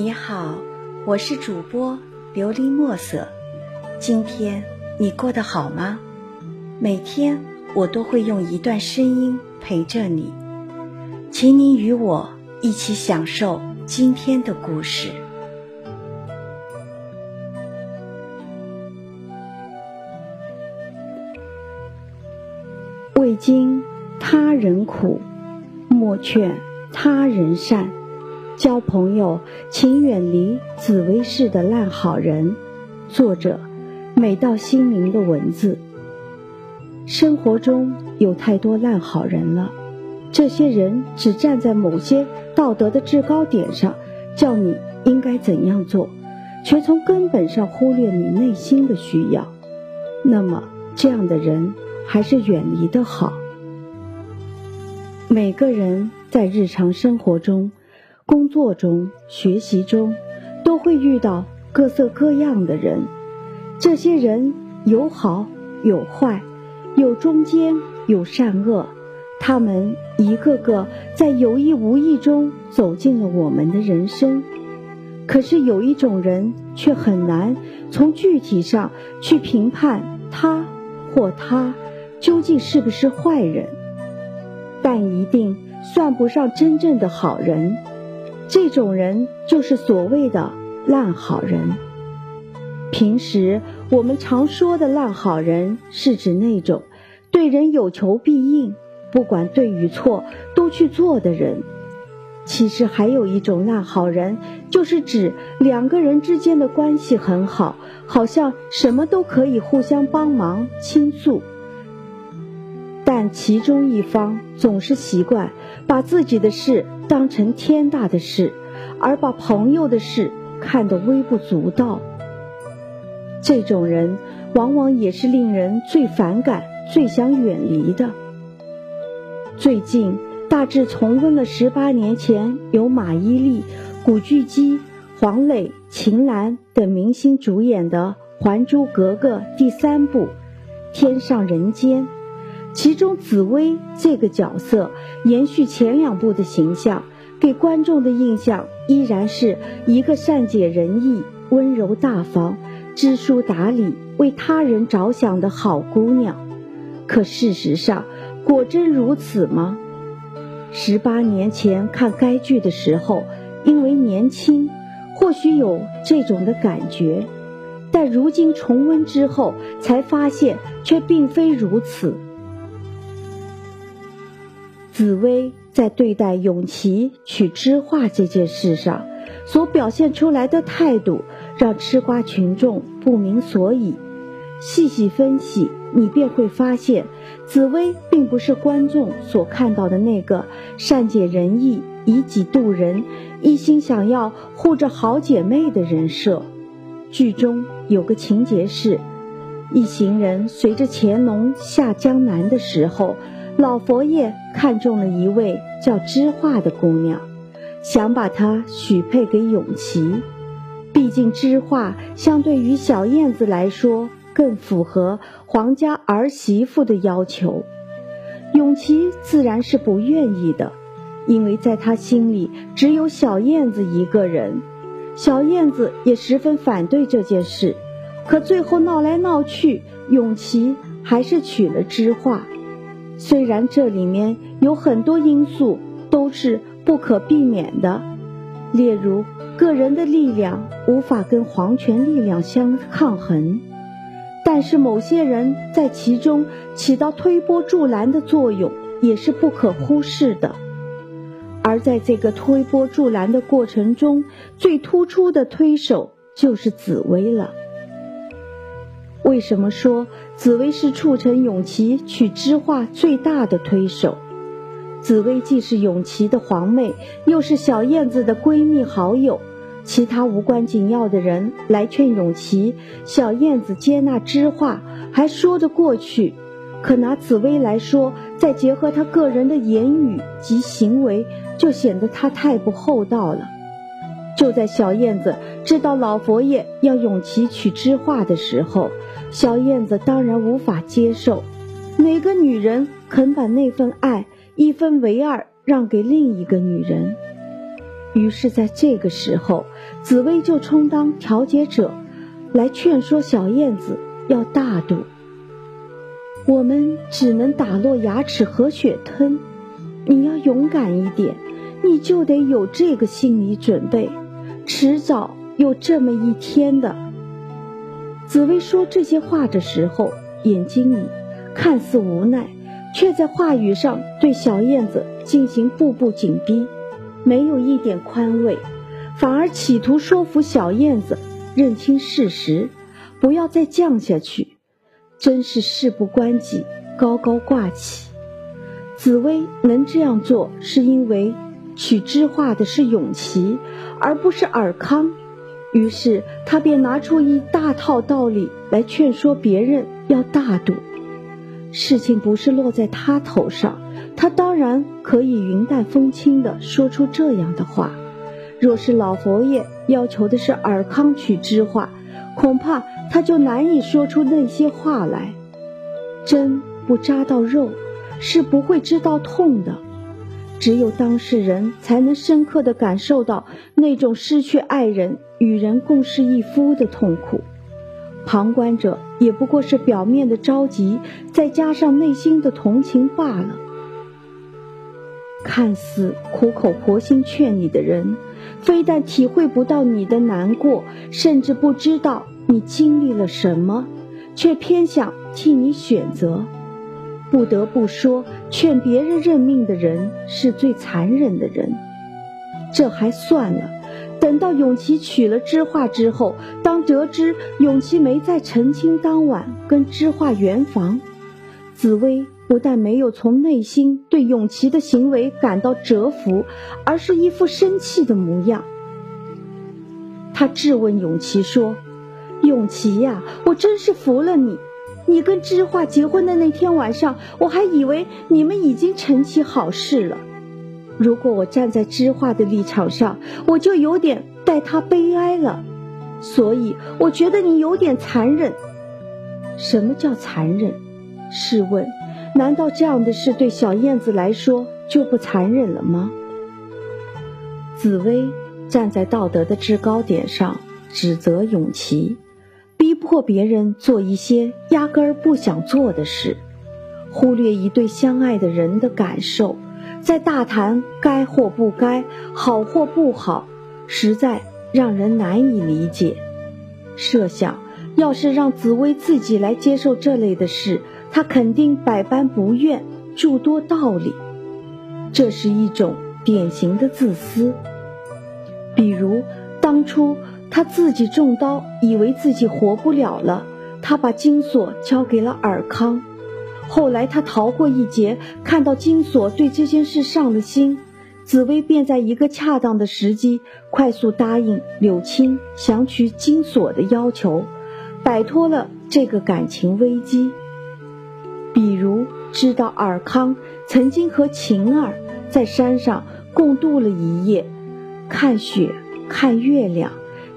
你好，我是主播琉璃墨色。今天你过得好吗？每天我都会用一段声音陪着你，请你与我一起享受今天的故事。未经他人苦，莫劝他人善。交朋友，请远离紫薇式的烂好人。作者：美到心灵的文字。生活中有太多烂好人了，这些人只站在某些道德的制高点上，叫你应该怎样做，却从根本上忽略你内心的需要。那么，这样的人还是远离的好。每个人在日常生活中。工作中、学习中，都会遇到各色各样的人。这些人有好有坏，有中间有善恶。他们一个个在有意无意中走进了我们的人生。可是有一种人却很难从具体上去评判他或他究竟是不是坏人，但一定算不上真正的好人。这种人就是所谓的烂好人。平时我们常说的烂好人，是指那种对人有求必应，不管对与错都去做的人。其实还有一种烂好人，就是指两个人之间的关系很好，好像什么都可以互相帮忙倾诉，但其中一方总是习惯把自己的事。当成天大的事，而把朋友的事看得微不足道。这种人往往也是令人最反感、最想远离的。最近大致重温了十八年前由马伊琍、古巨基、黄磊、秦岚等明星主演的《还珠格格》第三部《天上人间》。其中紫薇这个角色延续前两部的形象，给观众的印象依然是一个善解人意、温柔大方、知书达理、为他人着想的好姑娘。可事实上，果真如此吗？十八年前看该剧的时候，因为年轻，或许有这种的感觉，但如今重温之后，才发现却并非如此。紫薇在对待永琪娶知画这件事上所表现出来的态度，让吃瓜群众不明所以。细细分析，你便会发现，紫薇并不是观众所看到的那个善解人意、以己度人、一心想要护着好姐妹的人设。剧中有个情节是，一行人随着乾隆下江南的时候。老佛爷看中了一位叫知画的姑娘，想把她许配给永琪。毕竟知画相对于小燕子来说更符合皇家儿媳妇的要求。永琪自然是不愿意的，因为在他心里只有小燕子一个人。小燕子也十分反对这件事，可最后闹来闹去，永琪还是娶了知画。虽然这里面有很多因素都是不可避免的，例如个人的力量无法跟皇权力量相抗衡，但是某些人在其中起到推波助澜的作用也是不可忽视的。而在这个推波助澜的过程中，最突出的推手就是紫薇了。为什么说紫薇是促成永琪娶知画最大的推手？紫薇既是永琪的皇妹，又是小燕子的闺蜜好友，其他无关紧要的人来劝永琪、小燕子接纳知画，还说得过去。可拿紫薇来说，再结合她个人的言语及行为，就显得她太不厚道了。就在小燕子知道老佛爷要永琪娶知画的时候，小燕子当然无法接受。哪个女人肯把那份爱一分为二让给另一个女人？于是，在这个时候，紫薇就充当调解者，来劝说小燕子要大度。我们只能打落牙齿和血吞，你要勇敢一点，你就得有这个心理准备，迟早有这么一天的。紫薇说这些话的时候，眼睛里看似无奈，却在话语上对小燕子进行步步紧逼，没有一点宽慰，反而企图说服小燕子认清事实，不要再降下去。真是事不关己，高高挂起。紫薇能这样做，是因为取知画的是永琪，而不是尔康。于是他便拿出一大套道理来劝说别人要大度。事情不是落在他头上，他当然可以云淡风轻地说出这样的话。若是老佛爷要求的是尔康取知画，恐怕他就难以说出那些话来。针不扎到肉，是不会知道痛的。只有当事人才能深刻地感受到那种失去爱人、与人共侍一夫的痛苦。旁观者也不过是表面的着急，再加上内心的同情罢了。看似苦口婆心劝你的人。非但体会不到你的难过，甚至不知道你经历了什么，却偏想替你选择。不得不说，劝别人认命的人是最残忍的人。这还算了，等到永琪娶了知画之后，当得知永琪没在成亲当晚跟知画圆房，紫薇。不但没有从内心对永琪的行为感到折服，而是一副生气的模样。他质问永琪说：“永琪呀，我真是服了你！你跟知画结婚的那天晚上，我还以为你们已经成其好事了。如果我站在知画的立场上，我就有点代他悲哀了。所以我觉得你有点残忍。什么叫残忍？试问？”难道这样的事对小燕子来说就不残忍了吗？紫薇站在道德的制高点上，指责永琪，迫别人做一些压根儿不想做的事，忽略一对相爱的人的感受，在大谈该或不该，好或不好，实在让人难以理解。设想要是让紫薇自己来接受这类的事。她肯定百般不愿，诸多道理，这是一种典型的自私。比如当初他自己中刀，以为自己活不了了，他把金锁交给了尔康。后来他逃过一劫，看到金锁对这件事上了心，紫薇便在一个恰当的时机，快速答应柳青想娶金锁的要求，摆脱了这个感情危机。比如知道尔康曾经和晴儿在山上共度了一夜，看雪，看月亮，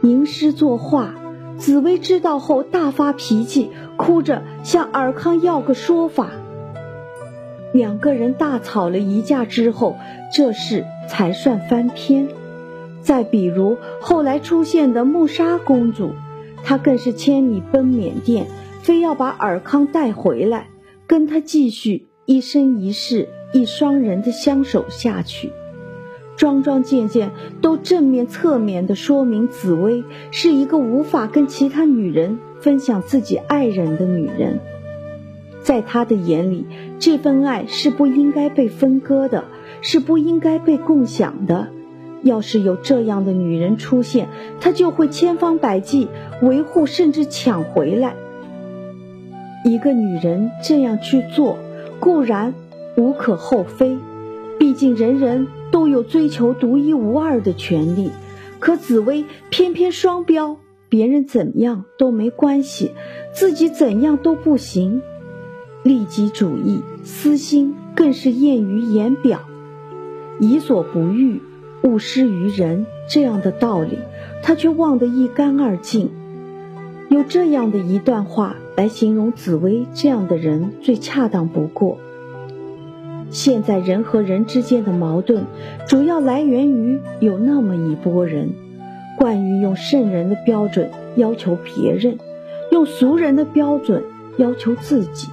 吟诗作画。紫薇知道后大发脾气，哭着向尔康要个说法。两个人大吵了一架之后，这事才算翻篇。再比如后来出现的穆莎公主，她更是千里奔缅甸，非要把尔康带回来。跟他继续一生一世一双人的相守下去，桩桩件件都正面侧面的说明紫薇是一个无法跟其他女人分享自己爱人的女人，在他的眼里，这份爱是不应该被分割的，是不应该被共享的。要是有这样的女人出现，他就会千方百计维护，甚至抢回来。一个女人这样去做，固然无可厚非，毕竟人人都有追求独一无二的权利。可紫薇偏偏双标，别人怎样都没关系，自己怎样都不行。利己主义、私心更是艳于言表，己所不欲，勿施于人这样的道理，他却忘得一干二净。有这样的一段话。来形容紫薇这样的人最恰当不过。现在人和人之间的矛盾，主要来源于有那么一拨人，惯于用圣人的标准要求别人，用俗人的标准要求自己。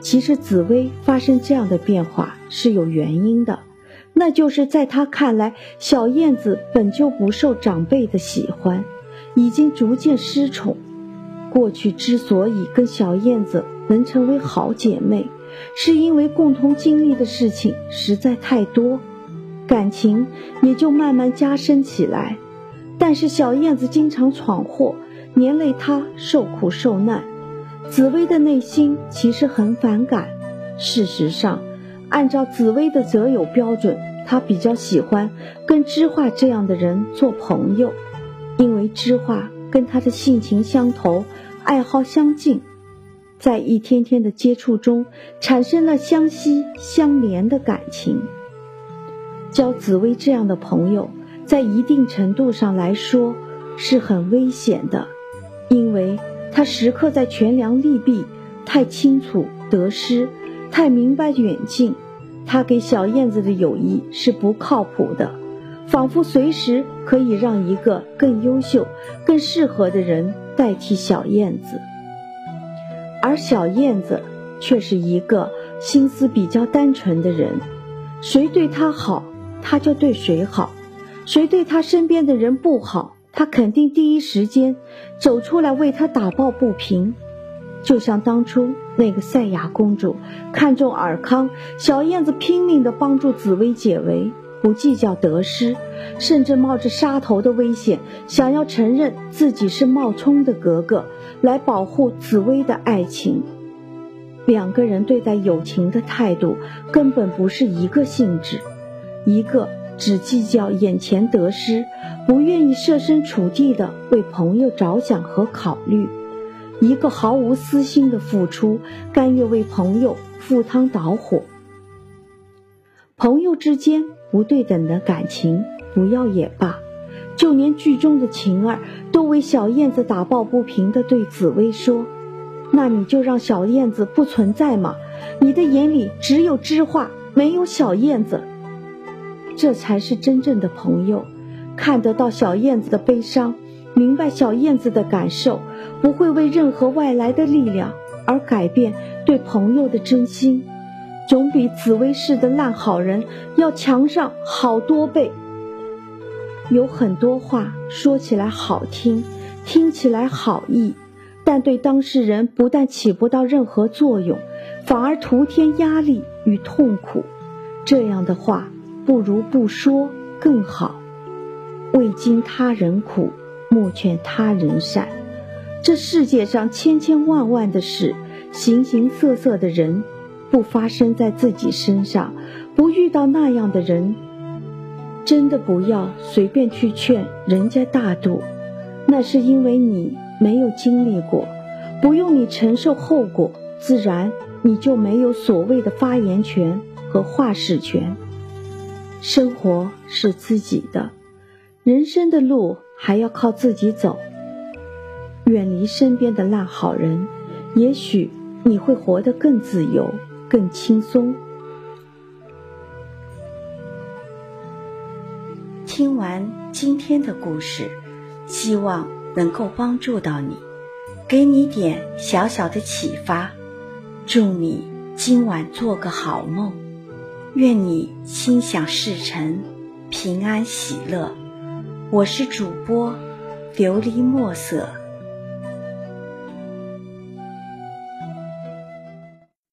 其实紫薇发生这样的变化是有原因的，那就是在他看来，小燕子本就不受长辈的喜欢，已经逐渐失宠。过去之所以跟小燕子能成为好姐妹，是因为共同经历的事情实在太多，感情也就慢慢加深起来。但是小燕子经常闯祸，连累她受苦受难。紫薇的内心其实很反感。事实上，按照紫薇的择友标准，她比较喜欢跟知画这样的人做朋友，因为知画跟她的性情相投，爱好相近，在一天天的接触中，产生了相惜相连的感情。交紫薇这样的朋友，在一定程度上来说是很危险的，因为。他时刻在权量利弊，太清楚得失，太明白远近。他给小燕子的友谊是不靠谱的，仿佛随时可以让一个更优秀、更适合的人代替小燕子。而小燕子却是一个心思比较单纯的人，谁对她好，她就对谁好；谁对她身边的人不好。她肯定第一时间走出来为他打抱不平，就像当初那个赛亚公主看中尔康，小燕子拼命地帮助紫薇解围，不计较得失，甚至冒着杀头的危险，想要承认自己是冒充的格格，来保护紫薇的爱情。两个人对待友情的态度根本不是一个性质，一个。只计较眼前得失，不愿意设身处地的为朋友着想和考虑；一个毫无私心的付出，甘愿为朋友赴汤蹈火。朋友之间不对等的感情不要也罢，就连剧中的晴儿都为小燕子打抱不平的对紫薇说：“那你就让小燕子不存在嘛，你的眼里只有知画，没有小燕子。”这才是真正的朋友，看得到小燕子的悲伤，明白小燕子的感受，不会为任何外来的力量而改变对朋友的真心，总比紫薇式的烂好人要强上好多倍。有很多话说起来好听，听起来好意，但对当事人不但起不到任何作用，反而徒添压力与痛苦。这样的话。不如不说更好。未经他人苦，莫劝他人善。这世界上千千万万的事，形形色色的人，不发生在自己身上，不遇到那样的人，真的不要随便去劝人家大度。那是因为你没有经历过，不用你承受后果，自然你就没有所谓的发言权和话事权。生活是自己的，人生的路还要靠自己走。远离身边的烂好人，也许你会活得更自由、更轻松。听完今天的故事，希望能够帮助到你，给你点小小的启发。祝你今晚做个好梦。愿你心想事成，平安喜乐。我是主播琉璃墨色。